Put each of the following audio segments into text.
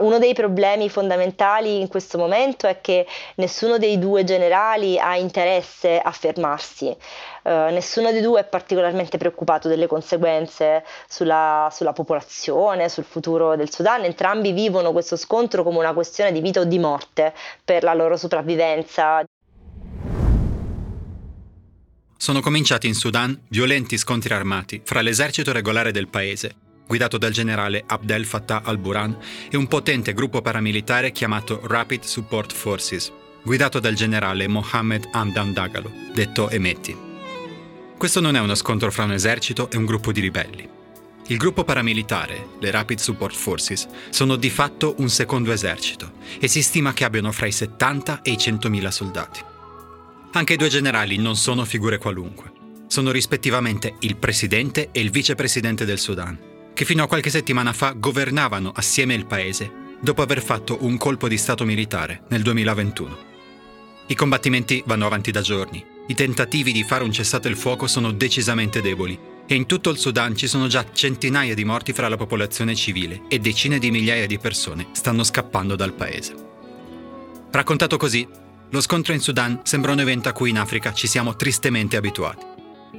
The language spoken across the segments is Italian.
Uno dei problemi fondamentali in questo momento è che nessuno dei due generali ha interesse a fermarsi. Uh, nessuno dei due è particolarmente preoccupato delle conseguenze sulla, sulla, popolazione, sul futuro del Sudan. Entrambi vivono questo scontro come una questione di vita o di morte per la loro sopravvivenza. Sono cominciati in Sudan violenti scontri armati fra l'esercito regolare del paese, guidato dal generale Abdel Fattah al-Burhan, e un potente gruppo paramilitare chiamato Rapid Support Forces, guidato dal generale Mohammed Hamdan Dagalo, detto Emeti. Questo non è uno scontro fra un esercito e un gruppo di ribelli. Il gruppo paramilitare, le Rapid Support Forces, sono di fatto un secondo esercito e si stima che abbiano fra i 70 e i 100.000 soldati. Anche i due generali non sono figure qualunque. Sono rispettivamente il presidente e il vicepresidente del Sudan, che fino a qualche settimana fa governavano assieme il paese dopo aver fatto un colpo di Stato militare nel 2021. I combattimenti vanno avanti da giorni, i tentativi di fare un cessato il fuoco sono decisamente deboli e in tutto il Sudan ci sono già centinaia di morti fra la popolazione civile e decine di migliaia di persone stanno scappando dal paese. Raccontato così, lo scontro in Sudan sembra un evento a cui in Africa ci siamo tristemente abituati.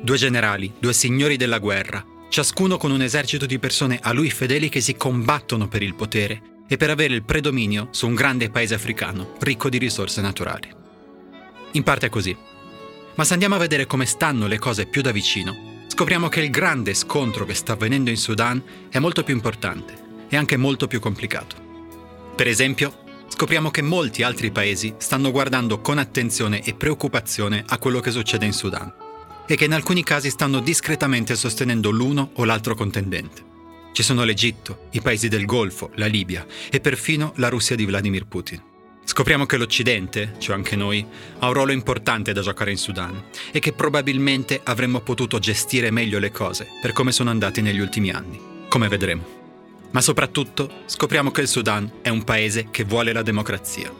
Due generali, due signori della guerra, ciascuno con un esercito di persone a lui fedeli che si combattono per il potere e per avere il predominio su un grande paese africano ricco di risorse naturali. In parte è così. Ma se andiamo a vedere come stanno le cose più da vicino, scopriamo che il grande scontro che sta avvenendo in Sudan è molto più importante e anche molto più complicato. Per esempio, scopriamo che molti altri paesi stanno guardando con attenzione e preoccupazione a quello che succede in Sudan e che in alcuni casi stanno discretamente sostenendo l'uno o l'altro contendente. Ci sono l'Egitto, i paesi del Golfo, la Libia e perfino la Russia di Vladimir Putin. Scopriamo che l'Occidente, cioè anche noi, ha un ruolo importante da giocare in Sudan e che probabilmente avremmo potuto gestire meglio le cose per come sono andati negli ultimi anni, come vedremo. Ma soprattutto scopriamo che il Sudan è un paese che vuole la democrazia.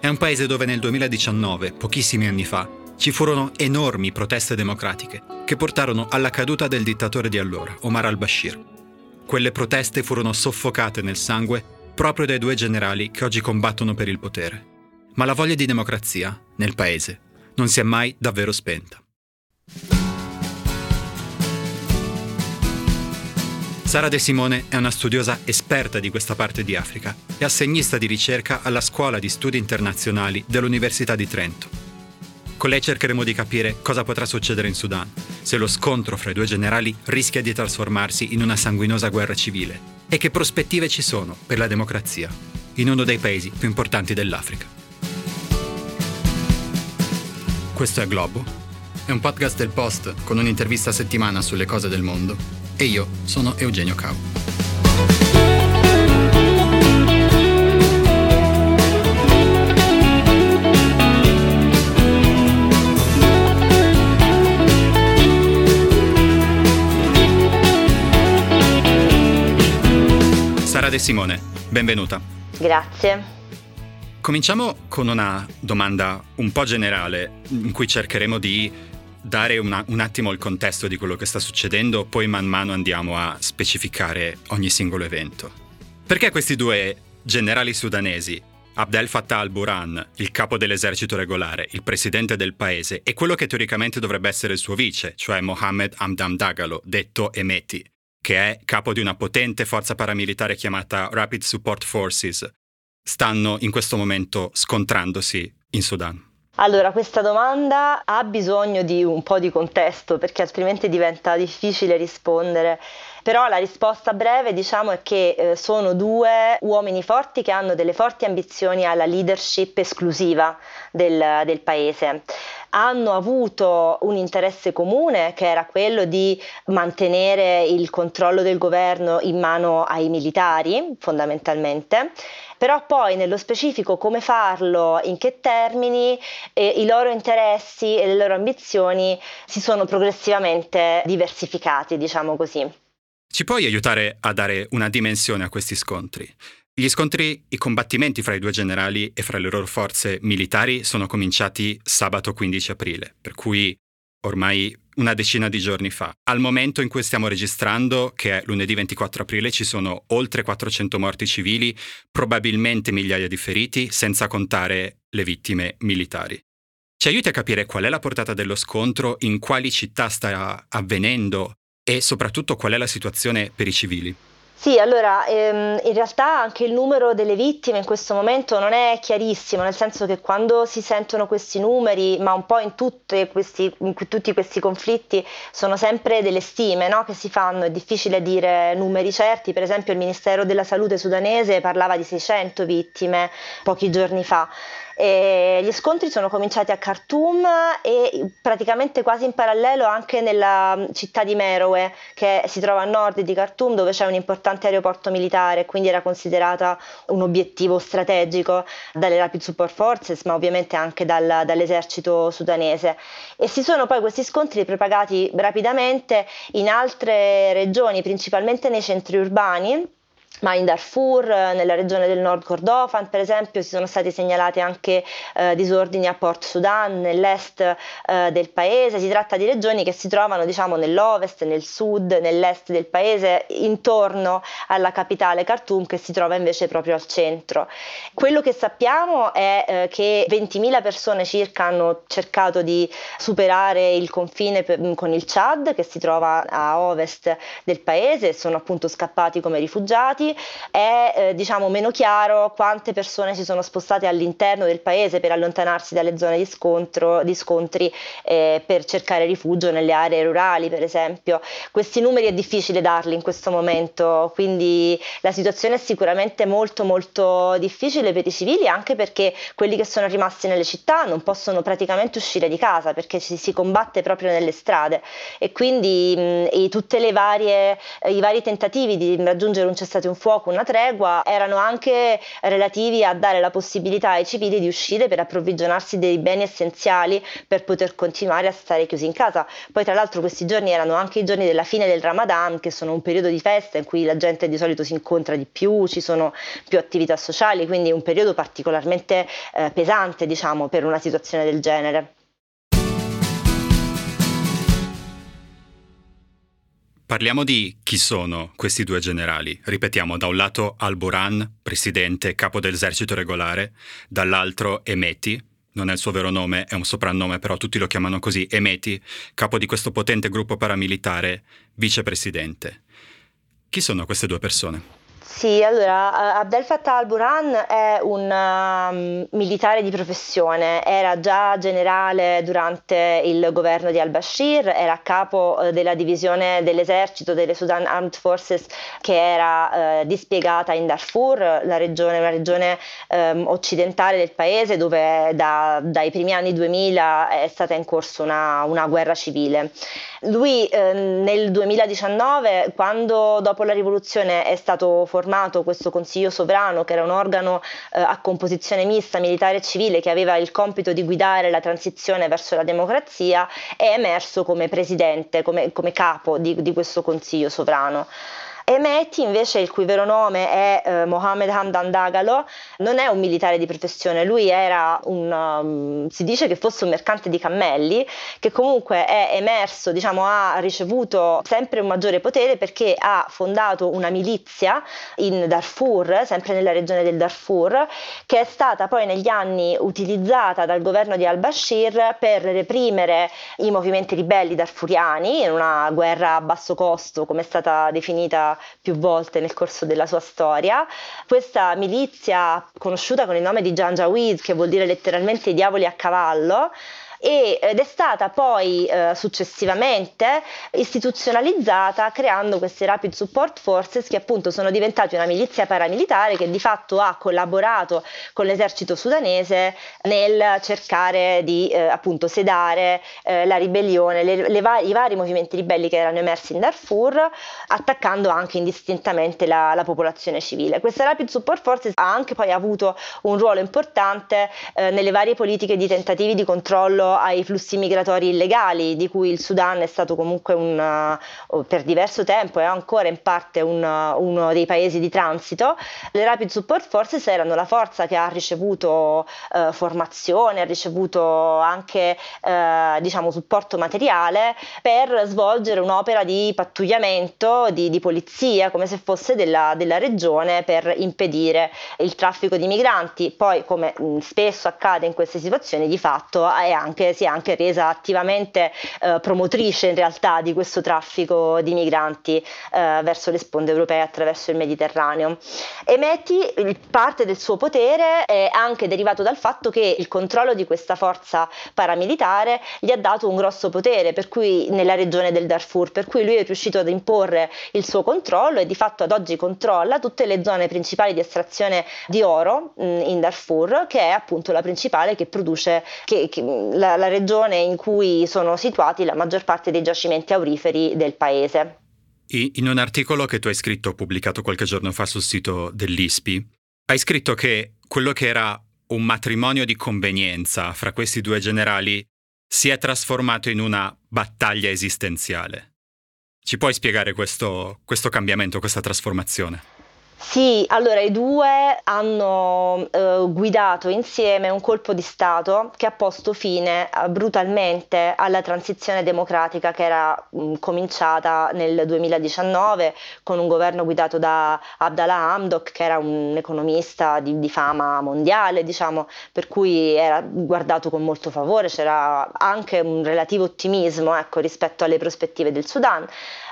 È un paese dove nel 2019, pochissimi anni fa, ci furono enormi proteste democratiche che portarono alla caduta del dittatore di allora, Omar al-Bashir. Quelle proteste furono soffocate nel sangue proprio dai due generali che oggi combattono per il potere. Ma la voglia di democrazia, nel paese, non si è mai davvero spenta. Sara De Simone è una studiosa esperta di questa parte di Africa e assegnista di ricerca alla Scuola di Studi Internazionali dell'Università di Trento. Con lei cercheremo di capire cosa potrà succedere in Sudan, se lo scontro fra i due generali rischia di trasformarsi in una sanguinosa guerra civile e che prospettive ci sono per la democrazia in uno dei paesi più importanti dell'Africa. Questo è Globo, è un podcast del Post con un'intervista a settimana sulle cose del mondo e io sono Eugenio Cau. De Simone, benvenuta. Grazie. Cominciamo con una domanda un po' generale in cui cercheremo di dare una, un attimo il contesto di quello che sta succedendo, poi man mano andiamo a specificare ogni singolo evento. Perché questi due generali sudanesi, Abdel Fattah al-Burhan, il capo dell'esercito regolare, il presidente del paese, e quello che teoricamente dovrebbe essere il suo vice, cioè Mohammed Hamdan Dagalo, detto Emeti, che è capo di una potente forza paramilitare chiamata Rapid Support Forces, stanno in questo momento scontrandosi in Sudan. Allora, questa domanda ha bisogno di un po' di contesto perché altrimenti diventa difficile rispondere. Però la risposta breve diciamo è che eh, sono due uomini forti che hanno delle forti ambizioni alla leadership esclusiva del, del paese. Hanno avuto un interesse comune che era quello di mantenere il controllo del governo in mano ai militari fondamentalmente però poi nello specifico come farlo, in che termini, eh, i loro interessi e le loro ambizioni si sono progressivamente diversificati, diciamo così. Ci puoi aiutare a dare una dimensione a questi scontri? Gli scontri, i combattimenti fra i due generali e fra le loro forze militari sono cominciati sabato 15 aprile, per cui ormai una decina di giorni fa. Al momento in cui stiamo registrando, che è lunedì 24 aprile, ci sono oltre 400 morti civili, probabilmente migliaia di feriti, senza contare le vittime militari. Ci aiuti a capire qual è la portata dello scontro, in quali città sta avvenendo e soprattutto qual è la situazione per i civili. Sì, allora ehm, in realtà anche il numero delle vittime in questo momento non è chiarissimo, nel senso che quando si sentono questi numeri, ma un po' in, questi, in tutti questi conflitti, sono sempre delle stime no? che si fanno, è difficile dire numeri certi, per esempio il Ministero della Salute sudanese parlava di 600 vittime pochi giorni fa. E gli scontri sono cominciati a Khartoum e praticamente quasi in parallelo anche nella città di Merowe, che si trova a nord di Khartoum, dove c'è un importante aeroporto militare, quindi era considerata un obiettivo strategico dalle Rapid Support Forces, ma ovviamente anche dal, dall'esercito sudanese. E si sono poi questi scontri propagati rapidamente in altre regioni, principalmente nei centri urbani ma in Darfur, nella regione del nord Kordofan per esempio, si sono stati segnalati anche eh, disordini a Port Sudan, nell'est eh, del paese. Si tratta di regioni che si trovano diciamo, nell'ovest, nel sud, nell'est del paese, intorno alla capitale Khartoum che si trova invece proprio al centro. Quello che sappiamo è eh, che 20.000 persone circa hanno cercato di superare il confine per, con il Chad che si trova a ovest del paese e sono appunto scappati come rifugiati stati, è eh, diciamo meno chiaro quante persone si sono spostate all'interno del paese per allontanarsi dalle zone di, scontro, di scontri eh, per cercare rifugio nelle aree rurali per esempio. Questi numeri è difficile darli in questo momento, quindi la situazione è sicuramente molto molto difficile per i civili anche perché quelli che sono rimasti nelle città non possono praticamente uscire di casa perché ci si combatte proprio nelle strade e quindi mh, tutti i vari tentativi di raggiungere un cessate fuoco, una tregua, erano anche relativi a dare la possibilità ai civili di uscire per approvvigionarsi dei beni essenziali per poter continuare a stare chiusi in casa. Poi tra l'altro questi giorni erano anche i giorni della fine del Ramadan, che sono un periodo di festa in cui la gente di solito si incontra di più, ci sono più attività sociali, quindi un periodo particolarmente eh, pesante, diciamo, per una situazione del genere. Parliamo di chi sono questi due generali. Ripetiamo, da un lato Al-Buran, presidente capo dell'esercito regolare, dall'altro Emeti, non è il suo vero nome, è un soprannome, però tutti lo chiamano così, Emeti, capo di questo potente gruppo paramilitare, vicepresidente. Chi sono queste due persone? Sì, allora Abdel Fattah al-Burhan è un um, militare di professione, era già generale durante il governo di al-Bashir, era capo uh, della divisione dell'esercito delle Sudan Armed Forces che era uh, dispiegata in Darfur, la regione, una regione um, occidentale del paese dove da, dai primi anni 2000 è stata in corso una, una guerra civile. Lui uh, nel 2019, quando dopo la rivoluzione è stato formato formato questo Consiglio sovrano, che era un organo eh, a composizione mista, militare e civile, che aveva il compito di guidare la transizione verso la democrazia, è emerso come presidente, come, come capo di, di questo Consiglio sovrano. Emeti, invece, il cui vero nome è eh, Mohammed Hamdan Dagalo, non è un militare di professione, lui era un, um, si dice che fosse un mercante di cammelli, che comunque è emerso, diciamo, ha ricevuto sempre un maggiore potere perché ha fondato una milizia in Darfur, sempre nella regione del Darfur, che è stata poi negli anni utilizzata dal governo di al-Bashir per reprimere i movimenti ribelli darfuriani in una guerra a basso costo, come è stata definita più volte nel corso della sua storia. Questa milizia, conosciuta con il nome di Janjaweed, che vuol dire letteralmente i diavoli a cavallo, ed è stata poi eh, successivamente istituzionalizzata creando queste Rapid Support Forces che appunto sono diventate una milizia paramilitare che di fatto ha collaborato con l'esercito sudanese nel cercare di eh, appunto sedare eh, la ribellione, le, le va- i vari movimenti ribelli che erano emersi in Darfur, attaccando anche indistintamente la, la popolazione civile. Questa Rapid Support Forces ha anche poi avuto un ruolo importante eh, nelle varie politiche di tentativi di controllo ai flussi migratori illegali, di cui il Sudan è stato comunque un, per diverso tempo e ancora in parte un, uno dei paesi di transito. Le Rapid Support Forces erano la forza che ha ricevuto eh, formazione, ha ricevuto anche eh, diciamo, supporto materiale per svolgere un'opera di pattugliamento, di, di polizia, come se fosse della, della regione per impedire il traffico di migranti. Poi, come spesso accade in queste situazioni, di fatto è anche, si è anche resa attivamente eh, promotrice in realtà di questo traffico di migranti eh, verso le sponde europee attraverso il Mediterraneo. Emeti parte del suo potere è anche derivato dal fatto che il controllo di questa forza paramilitare gli ha dato un grosso potere per cui, nella regione del Darfur, per cui lui è riuscito ad imporre il suo controllo e di fatto ad oggi controlla tutte le zone principali di estrazione di oro mh, in Darfur, che è appunto la principale che produce che, che, la, la regione in cui sono situati la maggior parte dei giacimenti auriferi del paese. In un articolo che tu hai scritto, pubblicato qualche giorno fa sul sito dell'ISPI, hai scritto che quello che era un matrimonio di convenienza fra questi due generali si è trasformato in una battaglia esistenziale. Ci puoi spiegare questo, questo cambiamento, questa trasformazione? Sì, allora i due hanno eh, guidato insieme un colpo di Stato che ha posto fine eh, brutalmente alla transizione democratica che era mh, cominciata nel 2019 con un governo guidato da Abdallah Hamdok che era un economista di, di fama mondiale, diciamo, per cui era guardato con molto favore, c'era anche un relativo ottimismo ecco, rispetto alle prospettive del Sudan.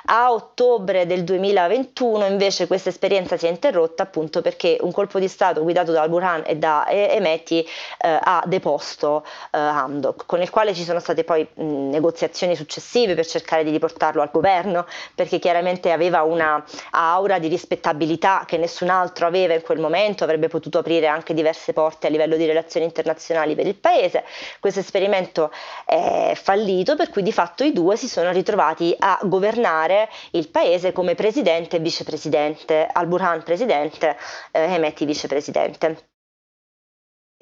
A ottobre del 2021 invece questa esperienza si è interrotta appunto perché un colpo di Stato guidato da Al-Burhan e da Emeti eh, ha deposto eh, Hamdok, con il quale ci sono state poi mh, negoziazioni successive per cercare di riportarlo al governo, perché chiaramente aveva una aura di rispettabilità che nessun altro aveva in quel momento, avrebbe potuto aprire anche diverse porte a livello di relazioni internazionali per il paese. Questo esperimento è fallito, per cui di fatto i due si sono ritrovati a governare il paese come presidente e vicepresidente, Al-Burhan presidente, eh, Hemeti vicepresidente.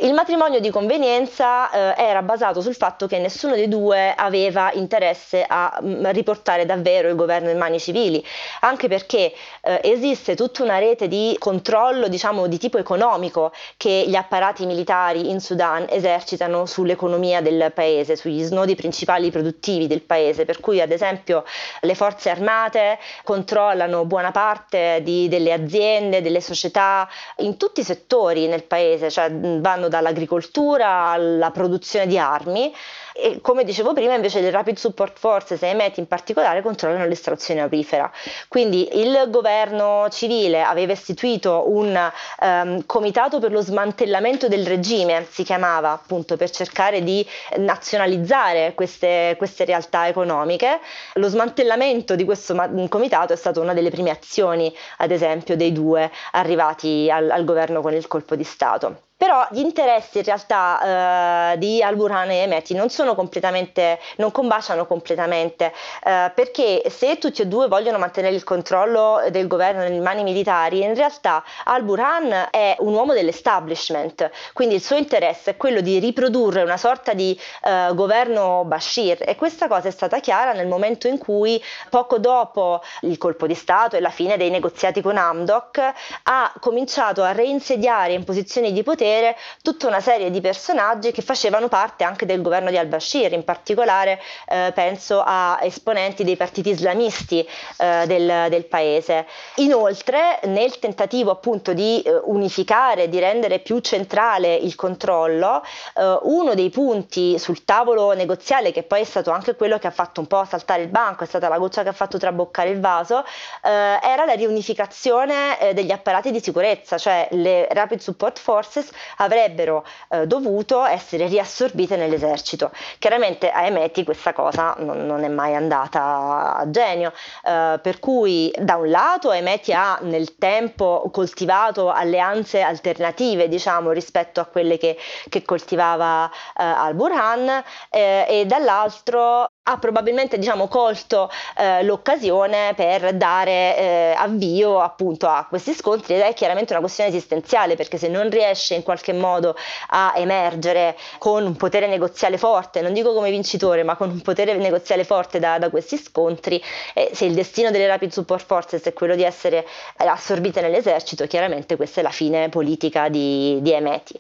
Il matrimonio di convenienza eh, era basato sul fatto che nessuno dei due aveva interesse a mh, mm, riportare davvero il governo in mani civili, anche perché eh, esiste tutta una rete di controllo, diciamo, di tipo economico che gli apparati militari in Sudan esercitano sull'economia del paese, sugli snodi principali produttivi del paese, per cui ad esempio le forze armate controllano buona parte di, delle aziende, delle società in tutti i settori nel paese, cioè vanno dall'agricoltura alla produzione di armi e come dicevo prima invece le Rapid Support Forces e MET in particolare controllano l'estrazione aurifera. Quindi il governo civile aveva istituito un um, comitato per lo smantellamento del regime, si chiamava appunto per cercare di nazionalizzare queste, queste realtà economiche. Lo smantellamento di questo ma- comitato è stata una delle prime azioni, ad esempio, dei due arrivati al, al governo con il colpo di Stato. Però gli interessi in realtà eh, di Al-Burhan e Emeti non sono completamente, non combaciano completamente, eh, perché se tutti e due vogliono mantenere il controllo del governo nelle mani militari, in realtà Al-Burhan è un uomo dell'establishment, quindi il suo interesse è quello di riprodurre una sorta di eh, governo Bashir. E questa cosa è stata chiara nel momento in cui poco dopo il colpo di Stato e la fine dei negoziati con Amdok ha cominciato a reinsediare in posizioni di potere vedere tutta una serie di personaggi che facevano parte anche del governo di al-Bashir, in particolare eh, penso a esponenti dei partiti islamisti eh, del, del, paese. Inoltre, nel tentativo appunto di eh, unificare, di rendere più centrale il controllo, eh, uno dei punti sul tavolo negoziale, che poi è stato anche quello che ha fatto un po' saltare il banco, è stata la goccia che ha fatto traboccare il vaso, eh, era la riunificazione eh, degli apparati di sicurezza, cioè le Rapid Support Forces avrebbero eh, dovuto essere riassorbite nell'esercito. Chiaramente a Emeti questa cosa non, non è mai andata a genio, eh, per cui da un lato Emeti ha nel tempo coltivato alleanze alternative, diciamo, rispetto a quelle che, che coltivava eh, al-Burhan eh, e dall'altro ha probabilmente diciamo, colto eh, l'occasione per dare eh, avvio appunto a questi scontri ed è chiaramente una questione esistenziale perché se non riesce in qualche modo a emergere con un potere negoziale forte, non dico come vincitore ma con un potere negoziale forte da, da questi scontri, eh, se il destino delle Rapid Support Forces è quello di essere eh, assorbite nell'esercito, chiaramente questa è la fine politica di, di Emeti.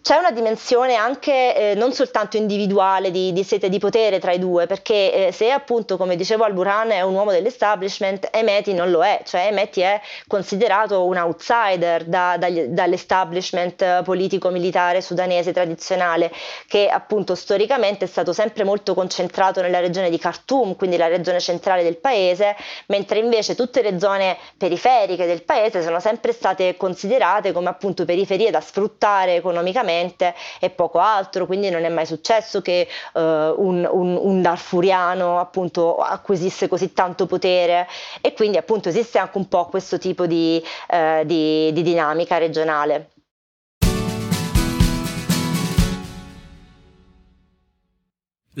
C'è una dimensione anche eh, non soltanto individuale di, di, sete di potere tra i due, perché eh, se appunto, come dicevo, Al-Burhan è un uomo dell'establishment, Emeti non lo è, cioè Emeti è considerato un outsider da, dagli, dall'establishment politico-militare sudanese tradizionale, che appunto storicamente è stato sempre molto concentrato nella regione di Khartoum, quindi la regione centrale del paese, mentre invece tutte le zone periferiche del paese sono sempre state considerate come appunto periferie da sfruttare economicamente economicamente e poco altro, quindi non è mai successo che uh, un, un, un darfuriano appunto acquisisse così tanto potere e quindi appunto esiste anche un po' questo tipo di, uh, di, di dinamica regionale.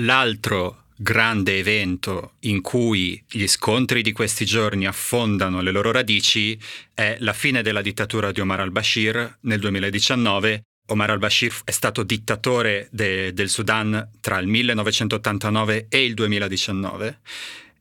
L'altro grande evento in cui gli scontri di questi giorni affondano le loro radici è la fine della dittatura di Omar al-Bashir nel 2019 Omar al-Bashir è stato dittatore de, del Sudan tra il 1989 e il 2019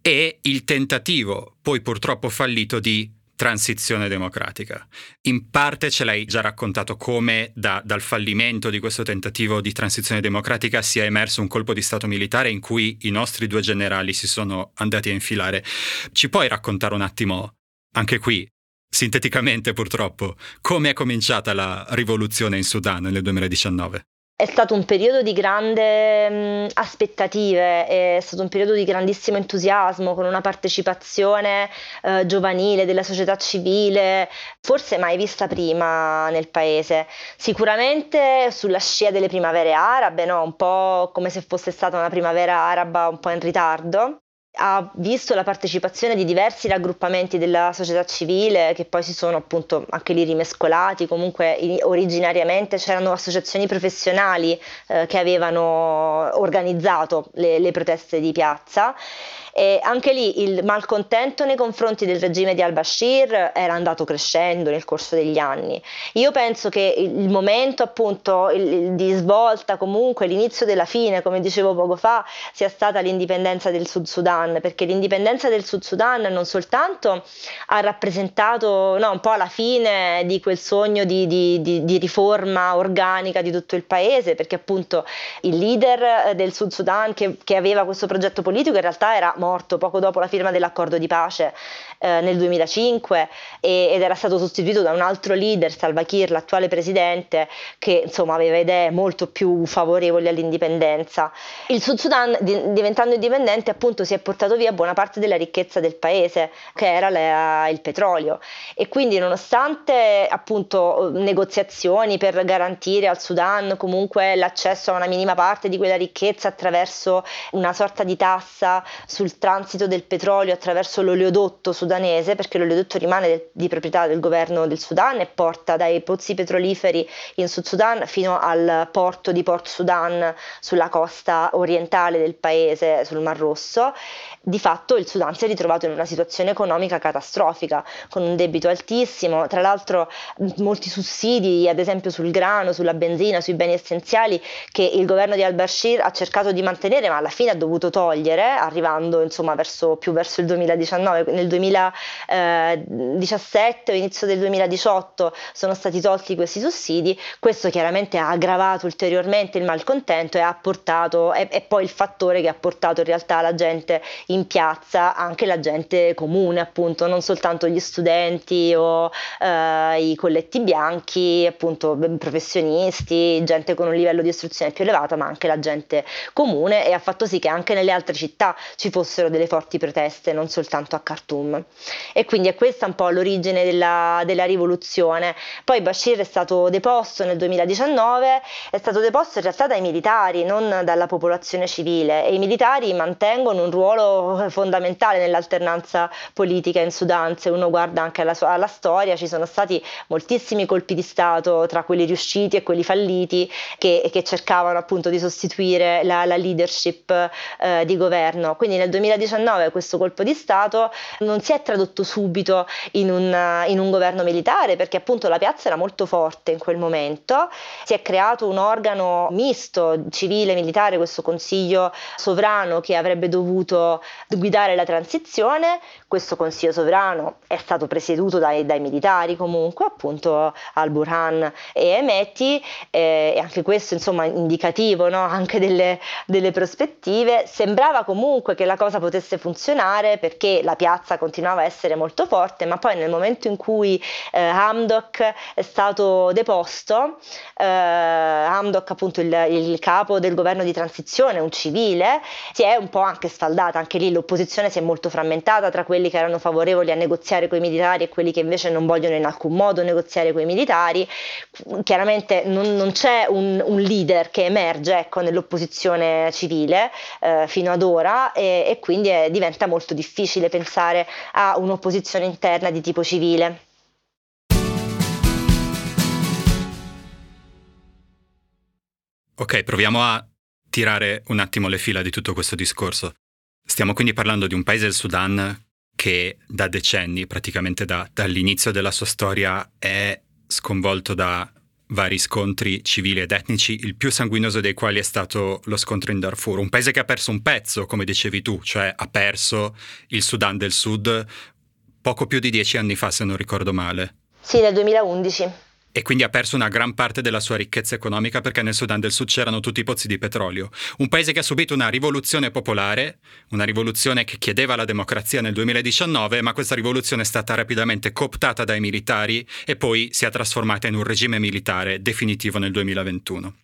e il tentativo, poi purtroppo fallito, di transizione democratica. In parte ce l'hai già raccontato come da, dal fallimento di questo tentativo di transizione democratica sia emerso un colpo di Stato militare in cui i nostri due generali si sono andati a infilare. Ci puoi raccontare un attimo, anche qui, Sinteticamente, purtroppo, come è cominciata la rivoluzione in Sudan nel 2019? È stato un periodo di grande mh, aspettative, è stato un periodo di grandissimo entusiasmo, con una partecipazione eh, giovanile della società civile, forse mai vista prima nel paese. Sicuramente sulla scia delle primavere arabe, no? un po' come se fosse stata una primavera araba un po' in ritardo ha visto la partecipazione di diversi raggruppamenti della società civile che poi si sono appunto anche lì rimescolati, comunque originariamente c'erano associazioni professionali eh, che avevano organizzato le, le proteste di piazza e anche lì il malcontento nei confronti del regime di al-Bashir era andato crescendo nel corso degli anni. Io penso che il momento appunto di svolta, comunque l'inizio della fine, come dicevo poco fa, sia stata l'indipendenza del Sud Sudan, perché l'indipendenza del Sud Sudan non soltanto ha rappresentato no, un po' la fine di quel sogno di, di, di, di riforma organica di tutto il paese, perché appunto il leader del Sud Sudan che, che aveva questo progetto politico in realtà era morto poco dopo la firma dell'accordo di pace eh, nel 2005 e, ed era stato sostituito da un altro leader, Salva Kiir, l'attuale presidente, che insomma aveva idee molto più favorevoli all'indipendenza. Il Sud Sudan, di, diventando indipendente, appunto si è portato via buona parte della ricchezza del paese, che era la, il petrolio. E quindi nonostante appunto negoziazioni per garantire al Sudan comunque l'accesso a una minima parte di quella ricchezza attraverso una sorta di tassa sul transito del petrolio attraverso l'oleodotto sudanese, perché l'oleodotto rimane di proprietà del governo del Sudan e porta dai pozzi petroliferi in Sud Sudan fino al porto di Port Sudan sulla costa orientale del paese, sul Mar Rosso. Di fatto il Sudan si è ritrovato in una situazione economica catastrofica, con un debito altissimo, tra l'altro molti sussidi, ad esempio sul grano, sulla benzina, sui beni essenziali, che il governo di al-Bashir ha cercato di mantenere, ma alla fine ha dovuto togliere, arrivando insomma verso, più verso il 2019. Nel 2017 o inizio del 2018 sono stati tolti questi sussidi, questo chiaramente ha aggravato ulteriormente il malcontento e ha portato, è, è poi il fattore che ha portato in realtà la gente in piazza, anche la gente comune appunto, non soltanto gli studenti o eh, i colletti bianchi, appunto professionisti, gente con un livello di istruzione più elevato, ma anche la gente comune e ha fatto sì che anche nelle altre città ci fosse fossero delle forti proteste, non soltanto a Khartoum. E quindi è questa un po' l'origine della, della rivoluzione. Poi Bashir è stato deposto nel 2019, è stato deposto in realtà dai militari, non dalla popolazione civile e i militari mantengono un ruolo fondamentale nell'alternanza politica in Sudan. Se uno guarda anche alla, alla storia, ci sono stati moltissimi colpi di Stato tra quelli riusciti e quelli falliti che, che cercavano appunto di sostituire la, la leadership eh, di governo. Quindi nel 2019 questo colpo di Stato non si è tradotto subito in un, in un governo militare perché appunto la piazza era molto forte in quel momento, si è creato un organo misto civile militare, questo consiglio sovrano che avrebbe dovuto guidare la transizione, questo consiglio sovrano è stato presieduto dai, dai militari comunque, appunto al-Burhan e Emeti, eh, e anche questo insomma indicativo no? anche delle, delle prospettive. Sembrava comunque che la cosa potesse funzionare perché la piazza continuava a essere molto forte, ma poi nel momento in cui eh, Hamdok è stato deposto, eh, Hamdok appunto il, il capo del governo di transizione, un civile, si è un po' anche sfaldata, anche lì l'opposizione si è molto frammentata tra quelli che erano favorevoli a negoziare con i militari e quelli che invece non vogliono in alcun modo negoziare con i militari. Chiaramente non, non c'è un, un, leader che emerge ecco, nell'opposizione civile eh, fino ad ora e, e quindi è, diventa molto difficile pensare a un'opposizione interna di tipo civile. Ok, proviamo a tirare un attimo le fila di tutto questo discorso. Stiamo quindi parlando di un paese del Sudan che da decenni, praticamente da, dall'inizio della sua storia, è sconvolto da vari scontri civili ed etnici, il più sanguinoso dei quali è stato lo scontro in Darfur, un paese che ha perso un pezzo, come dicevi tu, cioè ha perso il Sudan del Sud poco più di dieci anni fa, se non ricordo male. Sì, nel 2011 e quindi ha perso una gran parte della sua ricchezza economica perché nel Sudan del Sud c'erano tutti i pozzi di petrolio. Un paese che ha subito una rivoluzione popolare, una rivoluzione che chiedeva la democrazia nel 2019, ma questa rivoluzione è stata rapidamente cooptata dai militari e poi si è trasformata in un regime militare definitivo nel 2021.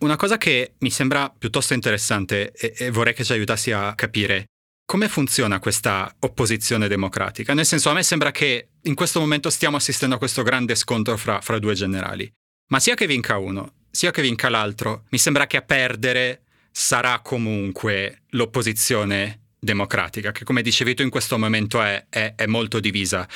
Una cosa che mi sembra piuttosto interessante e, e vorrei che ci aiutassi a capire come funziona questa opposizione democratica? Nel senso, a me sembra che in questo momento stiamo assistendo a questo grande scontro fra, fra due generali. Ma sia che vinca uno, sia che vinca l'altro, mi sembra che a perdere sarà comunque l'opposizione democratica, che come dicevi tu in questo momento è, è, è molto divisa.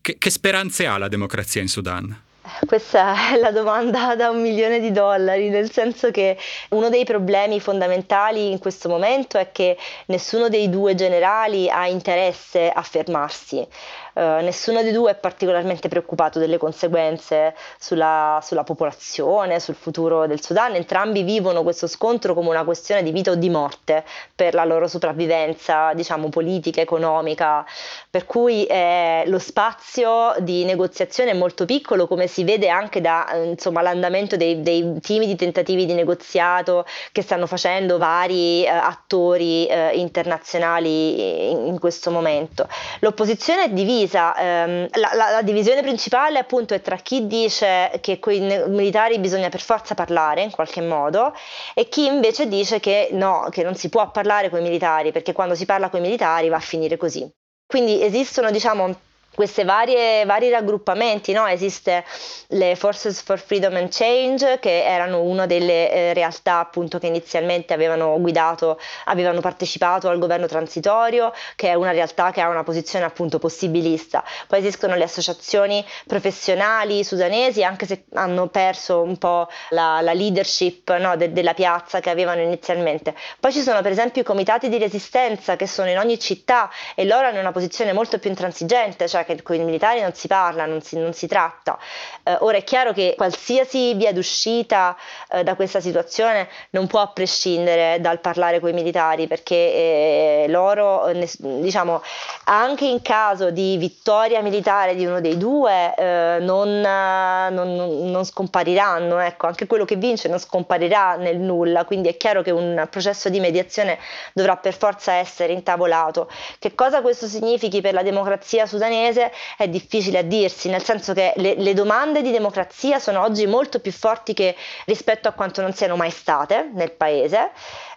Che, che speranze ha la democrazia in Sudan? Questa è la domanda da un milione di dollari, nel senso che uno dei problemi fondamentali in questo momento è che nessuno dei due generali ha interesse a fermarsi. Uh, nessuno dei due è particolarmente preoccupato delle conseguenze sulla, sulla, popolazione, sul futuro del Sudan. Entrambi vivono questo scontro come una questione di vita o di morte per la loro sopravvivenza, diciamo, politica, economica, per cui eh, lo spazio di negoziazione è molto piccolo, come si vede anche dall'andamento dei, dei, timidi tentativi di negoziato che stanno facendo vari eh, attori eh, internazionali in, in questo momento. L'opposizione è divisa divisa, ehm, la, la, la, divisione principale appunto è tra chi dice che con i militari bisogna per forza parlare in qualche modo e chi invece dice che no, che non si può parlare con i militari perché quando si parla con i militari va a finire così. Quindi esistono diciamo questi vari raggruppamenti, no? esiste le Forces for Freedom and Change che erano una delle eh, realtà appunto che inizialmente avevano guidato, avevano partecipato al governo transitorio, che è una realtà che ha una posizione appunto possibilista. Poi esistono le associazioni professionali sudanesi, anche se hanno perso un po' la, la leadership no? De, della piazza che avevano inizialmente. Poi ci sono per esempio i comitati di resistenza che sono in ogni città e loro hanno una posizione molto più intransigente, cioè che con i militari non si parla, non si, non si tratta. Eh, ora è chiaro che qualsiasi via d'uscita eh, da questa situazione non può prescindere dal parlare con i militari perché eh, loro, diciamo, anche in caso di vittoria militare di uno dei due eh, non, non, non, scompariranno, ecco, anche quello che vince non scomparirà nel nulla, quindi è chiaro che un processo di mediazione dovrà per forza essere intavolato. Che cosa questo significhi per la democrazia sudanese? Paese è difficile a dirsi, nel senso che le, le domande di democrazia sono oggi molto più forti che rispetto a quanto non siano mai state nel paese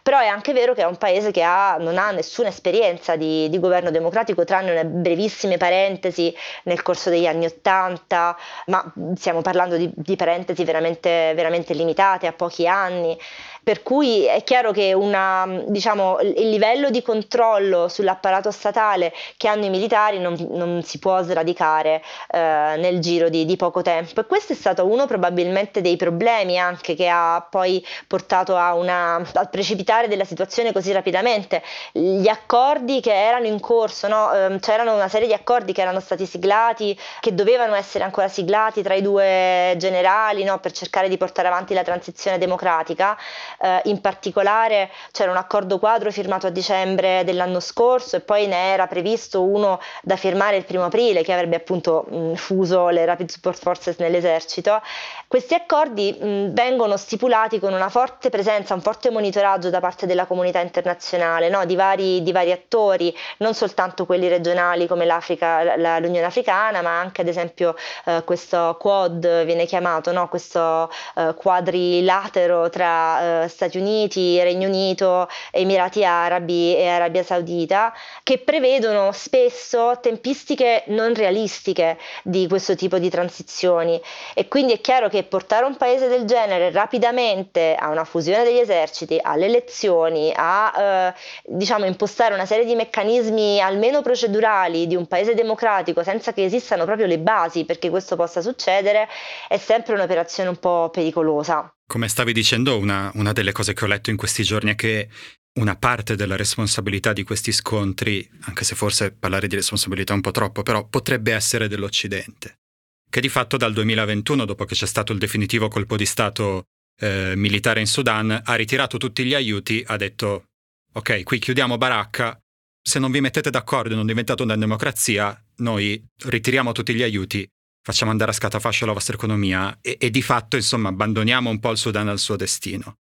però è anche vero che è un paese che ha, non ha nessuna esperienza di, di governo democratico, tranne una brevissime parentesi nel corso degli anni Ottanta, ma stiamo parlando di, di parentesi veramente, veramente limitate, a pochi anni. Per cui è chiaro che una, diciamo, il livello di controllo sull'apparato statale che hanno i militari non, non si può sradicare eh, nel giro di, di, poco tempo. E questo è stato uno probabilmente dei problemi anche che ha poi portato una, al precipitare della situazione così rapidamente. Gli accordi che erano in corso, no? eh, c'erano una serie di accordi che erano stati siglati, che dovevano essere ancora siglati tra i due generali no? per cercare di portare avanti la transizione democratica eh, in particolare c'era un accordo quadro firmato a dicembre dell'anno scorso e poi ne era previsto uno da firmare il primo aprile che avrebbe appunto mh, fuso le Rapid Support Forces nell'esercito. Questi accordi mh, vengono stipulati con una forte presenza, un forte monitoraggio da parte della comunità internazionale, no? di, vari, di, vari, attori, non soltanto quelli regionali come la, l'Unione Africana, ma anche ad esempio eh, questo Quad viene chiamato, no? questo eh, quadrilatero tra Stati Uniti, Regno Unito, Emirati Arabi e Arabia Saudita, che prevedono spesso tempistiche non realistiche di questo tipo di transizioni e quindi è chiaro che portare un paese del genere rapidamente a una fusione degli eserciti, alle elezioni, a eh, diciamo impostare una serie di meccanismi almeno procedurali di un paese democratico senza che esistano proprio le basi perché questo possa succedere è sempre un'operazione un po' pericolosa. Come stavi dicendo, una, una delle cose che ho letto in questi giorni è che una parte della responsabilità di questi scontri, anche se forse parlare di responsabilità è un po' troppo, però potrebbe essere dell'Occidente, che di fatto dal 2021, dopo che c'è stato il definitivo colpo di Stato eh, militare in Sudan, ha ritirato tutti gli aiuti, ha detto ok, qui chiudiamo baracca, se non vi mettete d'accordo e non diventate una democrazia, noi ritiriamo tutti gli aiuti facciamo andare a scatafascio la vostra economia e, e di fatto, insomma, abbandoniamo un po' il Sudan al suo destino.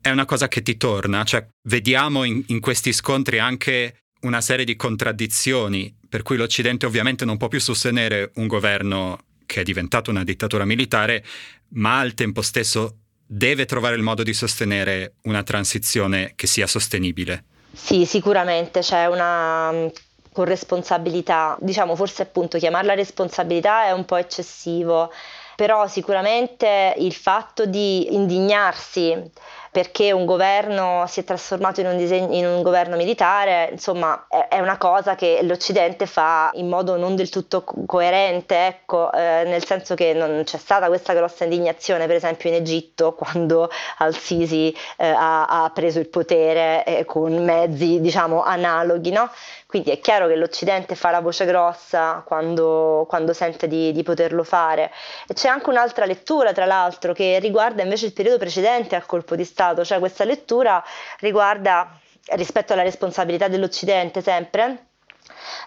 È una cosa che ti torna, cioè vediamo in, in questi scontri anche una serie di contraddizioni, per cui l'Occidente ovviamente non può più sostenere un governo che è diventato una dittatura militare, ma al tempo stesso deve trovare il modo di sostenere una transizione che sia sostenibile. Sì, sicuramente c'è una con responsabilità, diciamo forse appunto chiamarla responsabilità è un po' eccessivo, però sicuramente il fatto di indignarsi perché un governo si è trasformato in un, disegno, in un governo militare, insomma è, una cosa che l'Occidente fa in modo non del tutto coerente, ecco, eh, nel senso che non c'è stata questa grossa indignazione per esempio in Egitto quando Al-Sisi eh, ha, ha, preso il potere eh, con mezzi diciamo analoghi, no? Quindi è chiaro che l'Occidente fa la voce grossa quando, quando sente di, di, poterlo fare. E c'è anche un'altra lettura, tra l'altro, che riguarda invece il periodo precedente al colpo di Stato, cioè questa lettura riguarda, rispetto alla responsabilità dell'Occidente sempre,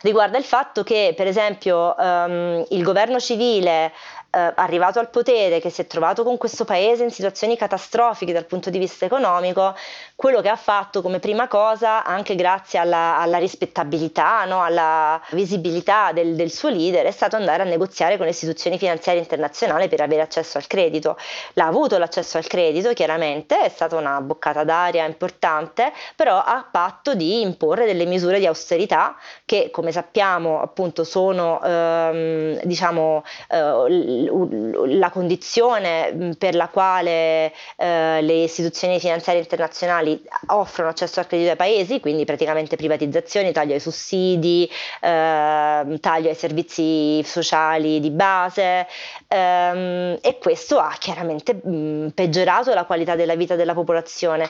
riguarda il fatto che, per esempio, um, il governo civile eh, arrivato al potere, che si è trovato con questo paese in situazioni catastrofiche dal punto di vista economico, quello che ha fatto come prima cosa, anche grazie alla, alla rispettabilità, no, alla visibilità del, del, suo leader, è stato andare a negoziare con le istituzioni finanziarie internazionali per avere accesso al credito. L'ha avuto l'accesso al credito, chiaramente, è stata una boccata d'aria importante, però a patto di imporre delle misure di austerità che, come sappiamo, appunto sono ehm, diciamo, eh, la condizione per la quale eh, le istituzioni finanziarie internazionali offrono accesso al credito ai paesi, quindi praticamente privatizzazioni, taglio ai sussidi, eh, taglio ai servizi sociali di base ehm, e questo ha chiaramente mh, peggiorato la qualità della vita della popolazione.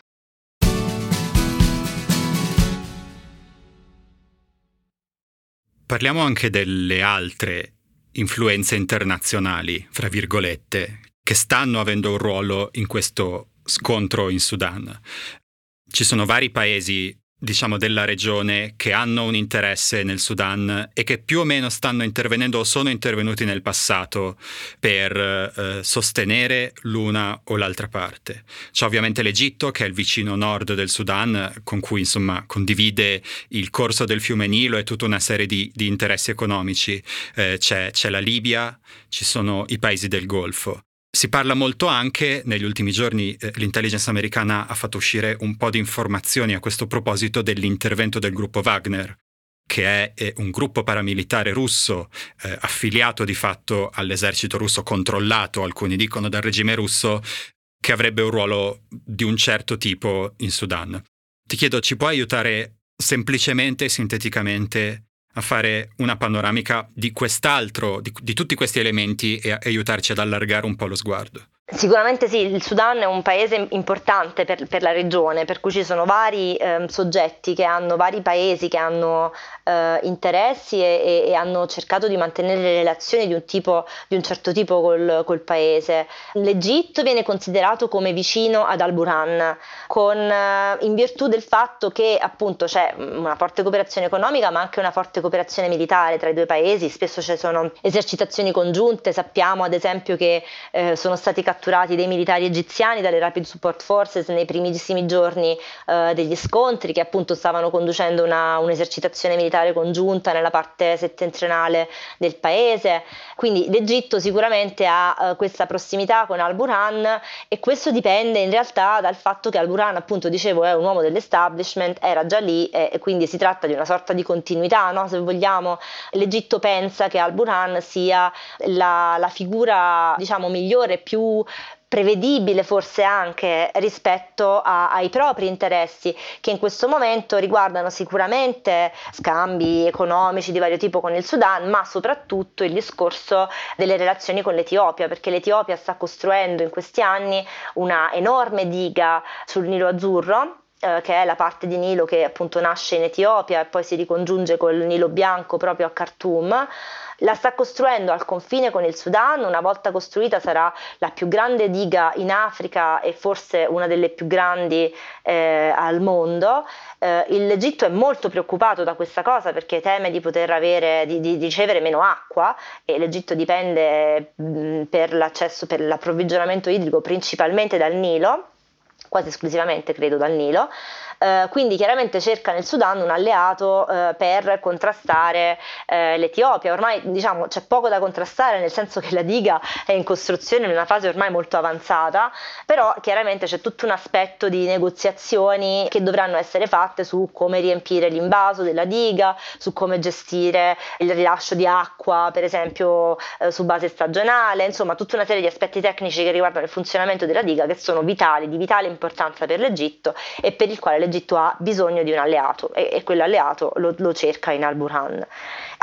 Parliamo anche delle altre influenze internazionali, fra virgolette, che stanno avendo un ruolo in questo scontro in Sudan. Ci sono vari paesi diciamo, della regione che hanno un interesse nel Sudan e che più o meno stanno intervenendo o sono intervenuti nel passato per eh, sostenere l'una o l'altra parte. C'è ovviamente l'Egitto, che è il vicino nord del Sudan, con cui insomma condivide il corso del fiume Nilo e tutta una serie di, di interessi economici. Eh, c'è, c'è la Libia, ci sono i paesi del Golfo. Si parla molto anche, negli ultimi giorni eh, l'intelligence americana ha fatto uscire un po' di informazioni a questo proposito dell'intervento del gruppo Wagner, che è eh, un gruppo paramilitare russo eh, affiliato di fatto all'esercito russo, controllato, alcuni dicono, dal regime russo, che avrebbe un ruolo di un certo tipo in Sudan. Ti chiedo, ci puoi aiutare semplicemente e sinteticamente a fare una panoramica di quest'altro, di, di tutti questi elementi e aiutarci ad allargare un po' lo sguardo? Sicuramente sì, il Sudan è un paese importante per, per la regione, per cui ci sono vari eh, soggetti che hanno, vari paesi che hanno eh, interessi e, e, hanno cercato di mantenere relazioni di un, tipo, di un certo tipo col, col, paese. L'Egitto viene considerato come vicino ad Al-Buran, con, eh, in virtù del fatto che appunto c'è una forte cooperazione economica ma anche una forte cooperazione militare tra i due paesi, spesso ci sono esercitazioni congiunte, sappiamo ad esempio che eh, sono stati catturati catturati dei militari egiziani dalle Rapid Support Forces nei primissimi giorni eh, degli scontri che appunto stavano conducendo una, un'esercitazione militare congiunta nella parte settentrionale del paese. Quindi l'Egitto sicuramente ha eh, questa prossimità con Al-Burhan e questo dipende in realtà dal fatto che Al-Burhan appunto dicevo è un uomo dell'establishment, era già lì e, e quindi si tratta di una sorta di continuità, no? se vogliamo. L'Egitto pensa che Al-Burhan sia la, la figura diciamo migliore, più prevedibile forse anche rispetto a, ai propri interessi che in questo momento riguardano sicuramente scambi economici di vario tipo con il Sudan ma soprattutto il discorso delle relazioni con l'Etiopia perché l'Etiopia sta costruendo in questi anni una enorme diga sul Nilo Azzurro eh, che è la parte di Nilo che appunto nasce in Etiopia e poi si ricongiunge col Nilo Bianco proprio a Khartoum la sta costruendo al confine con il Sudan, una volta costruita sarà la più grande diga in Africa e forse una delle più grandi eh, al mondo. Eh, l'Egitto è molto preoccupato da questa cosa perché teme di poter avere, di, di ricevere meno acqua e l'Egitto dipende mh, per l'accesso, per l'approvvigionamento idrico principalmente dal Nilo quasi esclusivamente credo dal Nilo, eh, quindi chiaramente cerca nel Sudan un alleato eh, per contrastare eh, l'Etiopia. Ormai diciamo c'è poco da contrastare nel senso che la diga è in costruzione in una fase ormai molto avanzata, però chiaramente c'è tutto un aspetto di negoziazioni che dovranno essere fatte su come riempire l'invaso della diga, su come gestire il rilascio di acqua, per esempio eh, su base stagionale, insomma tutta una serie di aspetti tecnici che riguardano il funzionamento della diga che sono vitali, di vitale importanza per l'Egitto e per il quale l'Egitto l'Egitto ha bisogno di un alleato e, e quell'alleato lo, lo cerca in Al-Burhan.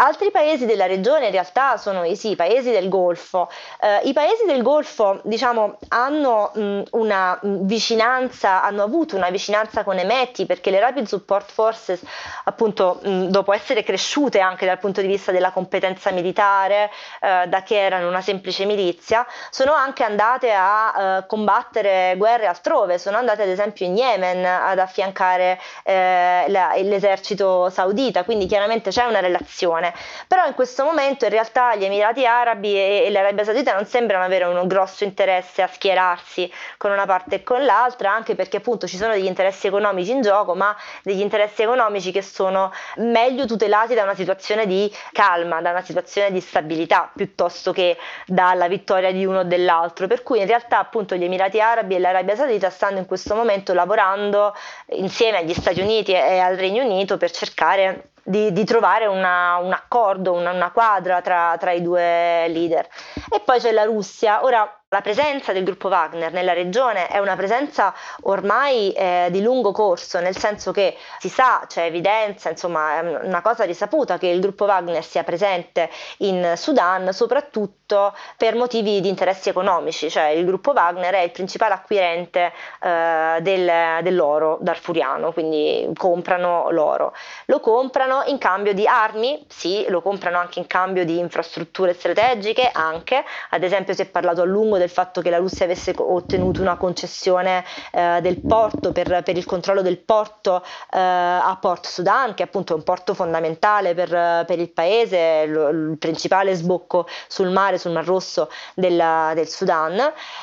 Altri paesi della regione in realtà sono i sì, paesi del Golfo. Eh, I paesi del Golfo diciamo, hanno mh, una vicinanza, hanno avuto una vicinanza con Emeti perché le Rapid Support Forces appunto mh, dopo essere cresciute anche dal punto di vista della competenza militare, eh, da che erano una semplice milizia, sono anche andate a eh, combattere guerre altrove, sono andate ad esempio in Yemen ad affiancare eh, la, l'esercito saudita, quindi chiaramente c'è una relazione però in questo momento in realtà gli Emirati Arabi e, e l'Arabia Saudita non sembrano avere un grosso interesse a schierarsi con una parte e con l'altra, anche perché appunto ci sono degli interessi economici in gioco, ma degli interessi economici che sono meglio tutelati da una situazione di calma, da una situazione di stabilità, piuttosto che dalla vittoria di uno o dell'altro. Per cui in realtà appunto gli Emirati Arabi e l'Arabia Saudita stanno in questo momento lavorando insieme agli Stati Uniti e al Regno Unito per cercare di, di trovare una, un accordo, una, una quadra tra, tra i due leader. E poi c'è la Russia. Ora, la presenza del gruppo Wagner nella regione è una presenza ormai eh, di lungo corso, nel senso che si sa, c'è evidenza, insomma è una cosa risaputa che il gruppo Wagner sia presente in Sudan soprattutto per motivi di interessi economici, cioè il gruppo Wagner è il principale acquirente eh, del, dell'oro darfuriano, quindi comprano l'oro. Lo comprano in cambio di armi, sì, lo comprano anche in cambio di infrastrutture strategiche, anche, ad esempio si è parlato a lungo del fatto che la Russia avesse ottenuto una concessione eh, del porto per, per, il controllo del porto eh, a Port Sudan, che appunto è un porto fondamentale per, per il paese, il principale sbocco sul mare, sul Mar Rosso della, del Sudan,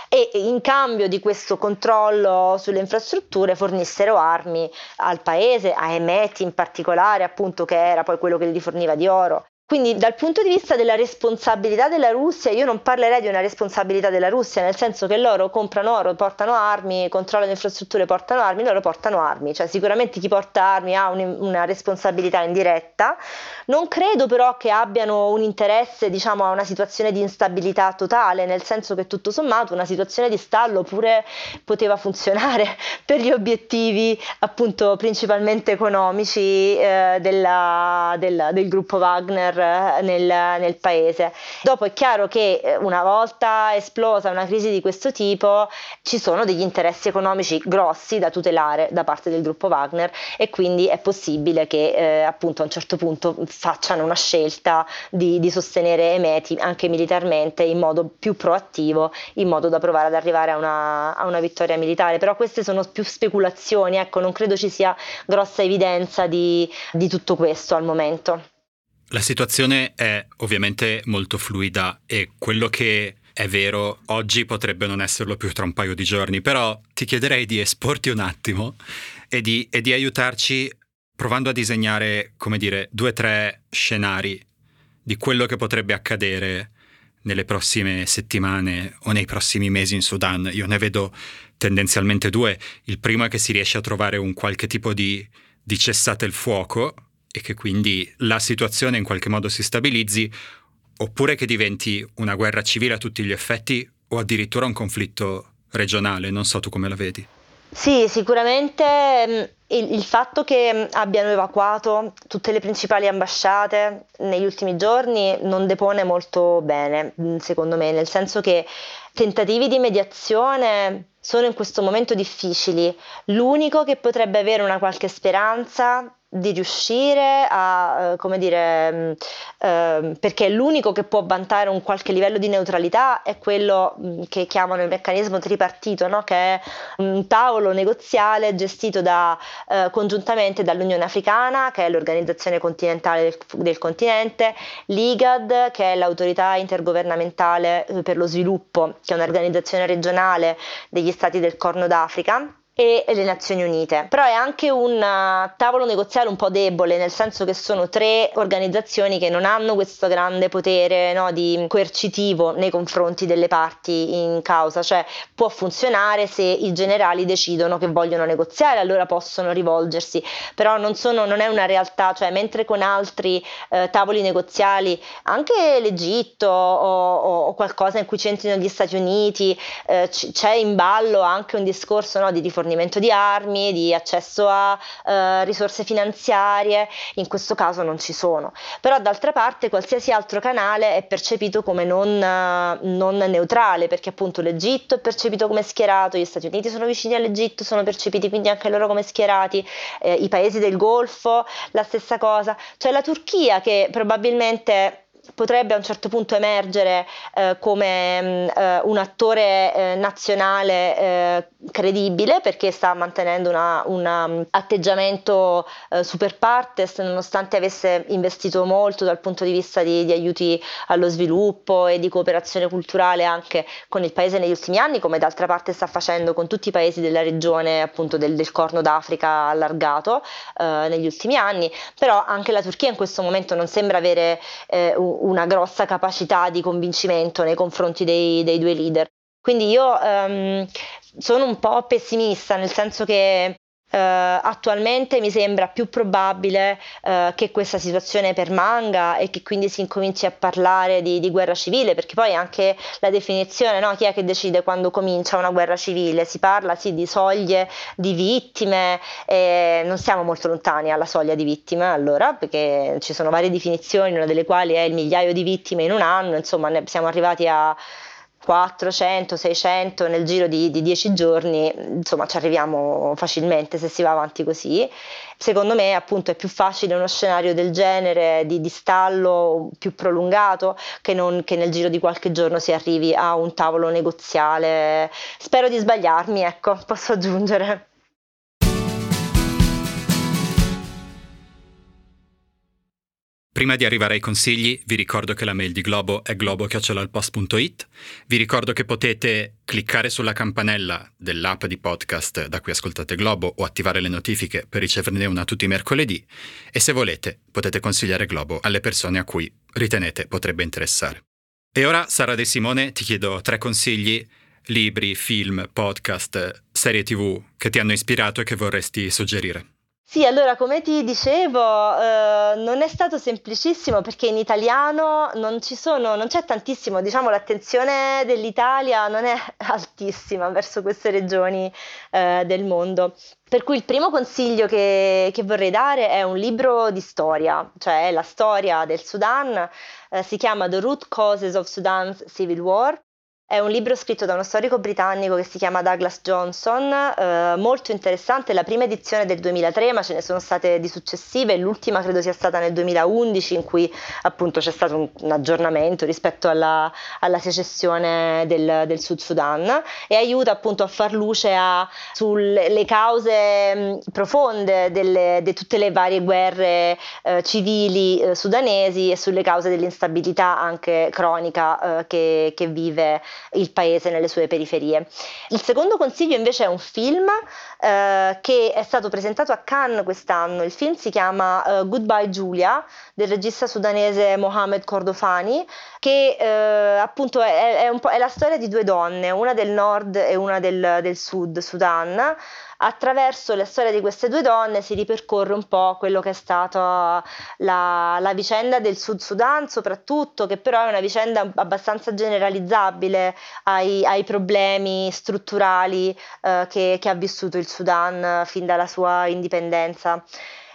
e in cambio di questo controllo sulle infrastrutture fornissero armi al paese, a Emeti in particolare, appunto che era poi quello che gli forniva di oro Quindi dal punto di vista della responsabilità della Russia, io non parlerei di una responsabilità della Russia, nel senso che loro comprano oro, portano armi, controllano infrastrutture, portano armi, loro portano armi, cioè sicuramente chi porta armi ha un, una responsabilità indiretta. Non credo però che abbiano un interesse, diciamo, a una situazione di instabilità totale, nel senso che tutto sommato una situazione di stallo pure poteva funzionare per gli obiettivi appunto principalmente economici eh, della, della, del gruppo Wagner nel, nel, paese. Dopo è chiaro che eh, una volta esplosa una crisi di questo tipo ci sono degli interessi economici grossi da tutelare da parte del gruppo Wagner e quindi è possibile che eh, appunto a un certo punto facciano una scelta di, di sostenere Emeti anche militarmente in modo più proattivo, in modo da provare ad arrivare a una, a una vittoria militare. Però queste sono più speculazioni, ecco, non credo ci sia grossa evidenza di, di tutto questo al momento. La situazione è ovviamente molto fluida e quello che è vero oggi potrebbe non esserlo più tra un paio di giorni, però ti chiederei di esporti un attimo e di, e di aiutarci provando a disegnare, come dire, due o tre scenari di quello che potrebbe accadere nelle prossime settimane o nei prossimi mesi in Sudan. Io ne vedo tendenzialmente due. Il primo è che si riesce a trovare un qualche tipo di, di cessate il fuoco e che quindi la situazione in qualche modo si stabilizzi, oppure che diventi una guerra civile a tutti gli effetti o addirittura un conflitto regionale. Non so tu come la vedi. Sì, sicuramente mm, il, il, fatto che mm, abbiano evacuato tutte le principali ambasciate negli ultimi giorni non depone molto bene, mm, secondo me, nel senso che tentativi di mediazione sono in questo momento difficili. L'unico che potrebbe avere una qualche speranza di riuscire a, eh, come dire, eh, perché l'unico che può vantare un qualche livello di neutralità è quello mm, che chiamano il meccanismo tripartito, no? che è un tavolo negoziale gestito da, eh, congiuntamente dall'Unione Africana, che è l'organizzazione continentale del, del continente, l'IGAD, che è l'autorità intergovernamentale eh, per lo sviluppo, che è un'organizzazione regionale degli stati del Corno d'Africa e le Nazioni Unite. Però è anche un uh, tavolo negoziale un po' debole, nel senso che sono tre organizzazioni che non hanno questo grande potere no, di coercitivo nei confronti delle parti in causa, cioè può funzionare se i generali decidono che vogliono negoziare, allora possono rivolgersi, però non, sono, non è una realtà, cioè mentre con altri eh, tavoli negoziali, anche l'Egitto o, o, qualcosa in cui c'entrino gli Stati Uniti, eh, c- c'è in ballo anche un discorso no, di riforma fornimento di armi, di accesso a eh, risorse finanziarie, in questo caso non ci sono. Però d'altra parte qualsiasi altro canale è percepito come non, non neutrale, perché appunto l'Egitto è percepito come schierato, gli Stati Uniti sono vicini all'Egitto, sono percepiti quindi anche loro come schierati, eh, i paesi del Golfo la stessa cosa, cioè la Turchia che probabilmente potrebbe a un certo punto emergere eh, come mh, mm, eh, un attore eh, nazionale eh, credibile perché sta mantenendo un um, atteggiamento eh, super partes nonostante avesse investito molto dal punto di vista di, di, aiuti allo sviluppo e di cooperazione culturale anche con il paese negli ultimi anni come d'altra parte sta facendo con tutti i paesi della regione appunto del, del Corno d'Africa allargato eh, negli ultimi anni. Però anche la Turchia in questo momento non sembra avere un una grossa capacità di convincimento nei confronti dei, dei due leader. Quindi io um, sono un po' pessimista, nel senso che Uh, attualmente mi sembra più probabile uh, che questa situazione permanga e che quindi si incominci a parlare di, di guerra civile, perché poi anche la definizione, no? chi è che decide quando comincia una guerra civile? Si parla sì di soglie di vittime, e non siamo molto lontani alla soglia di vittime allora, perché ci sono varie definizioni, una delle quali è il migliaio di vittime in un anno, insomma ne siamo arrivati a 400, 600 nel giro di, di 10 giorni, insomma ci arriviamo facilmente se si va avanti così. Secondo me appunto è più facile uno scenario del genere di, di stallo più prolungato che non che nel giro di qualche giorno si arrivi a un tavolo negoziale. Spero di sbagliarmi, ecco, posso aggiungere. Prima di arrivare ai consigli, vi ricordo che la mail di Globo è globo.it. Vi ricordo che potete cliccare sulla campanella dell'app di podcast da cui ascoltate Globo o attivare le notifiche per riceverne una tutti i mercoledì. E se volete, potete consigliare Globo alle persone a cui ritenete potrebbe interessare. E ora, Sara De Simone, ti chiedo tre consigli, libri, film, podcast, serie tv che ti hanno ispirato e che vorresti suggerire. Sì, allora come ti dicevo, eh, non è stato semplicissimo perché in italiano non ci sono, non c'è tantissimo, diciamo l'attenzione dell'Italia non è altissima verso queste regioni eh, del mondo. Per cui il primo consiglio che, che, vorrei dare è un libro di storia, cioè la storia del Sudan, eh, si chiama The Root Causes of Sudan's Civil War è un libro scritto da uno storico britannico che si chiama Douglas Johnson, eh, molto interessante, la prima edizione del 2003, ma ce ne sono state di successive, l'ultima credo sia stata nel 2011 in cui appunto c'è stato un, un aggiornamento rispetto alla, alla secessione del, del, Sud Sudan e aiuta appunto a far luce a, sulle cause mh, profonde di tutte le varie guerre eh, civili eh, sudanesi e sulle cause dell'instabilità anche cronica eh, che, che vive il paese nelle sue periferie. Il secondo consiglio invece è un film eh, che è stato presentato a Cannes quest'anno. Il film si chiama uh, Goodbye Julia del regista sudanese Mohamed Kordofani, che eh, appunto è, è, è, la storia di due donne, una del nord e una del, del sud Sudan attraverso la storia di queste due donne si ripercorre un po' quello che è stata la, la, vicenda del Sud Sudan, soprattutto, che però è una vicenda abbastanza generalizzabile ai, ai problemi strutturali eh, che, che ha vissuto il Sudan fin dalla sua indipendenza.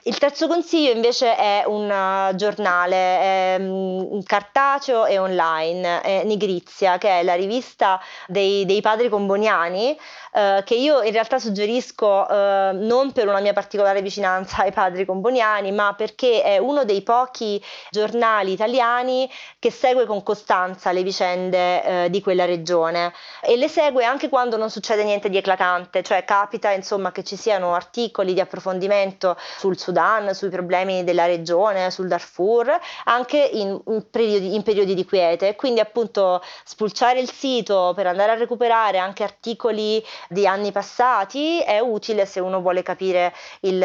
Il terzo consiglio invece è un uh, giornale um, cartaceo e online, è Nigrizia, che è la rivista dei, dei padri comboniani, uh, che io in realtà suggerisco uh, non per una mia particolare vicinanza ai padri comboniani, ma perché è uno dei pochi giornali italiani che segue con costanza le vicende di quella regione e le segue anche quando non succede niente di eclatante, cioè capita insomma che ci siano articoli di approfondimento sul Sudan Sudan, sui problemi della regione, sul Darfur, anche in, in, periodi, in periodi di quiete. Quindi appunto spulciare il sito per andare a recuperare anche articoli di anni passati è utile se uno vuole capire il,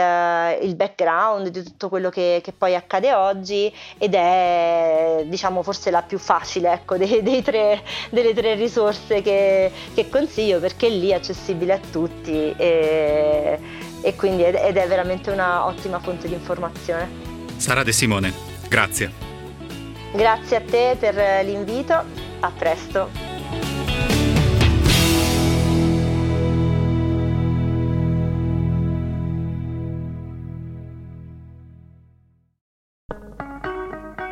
il background di tutto quello che, che, poi accade oggi ed è diciamo forse la più facile ecco, dei, dei tre, delle tre risorse che, che consiglio perché è lì accessibile a tutti. E, e quindi ed è veramente una ottima fonte di informazione. Sara De Simone, grazie. Grazie a te per l'invito, a presto.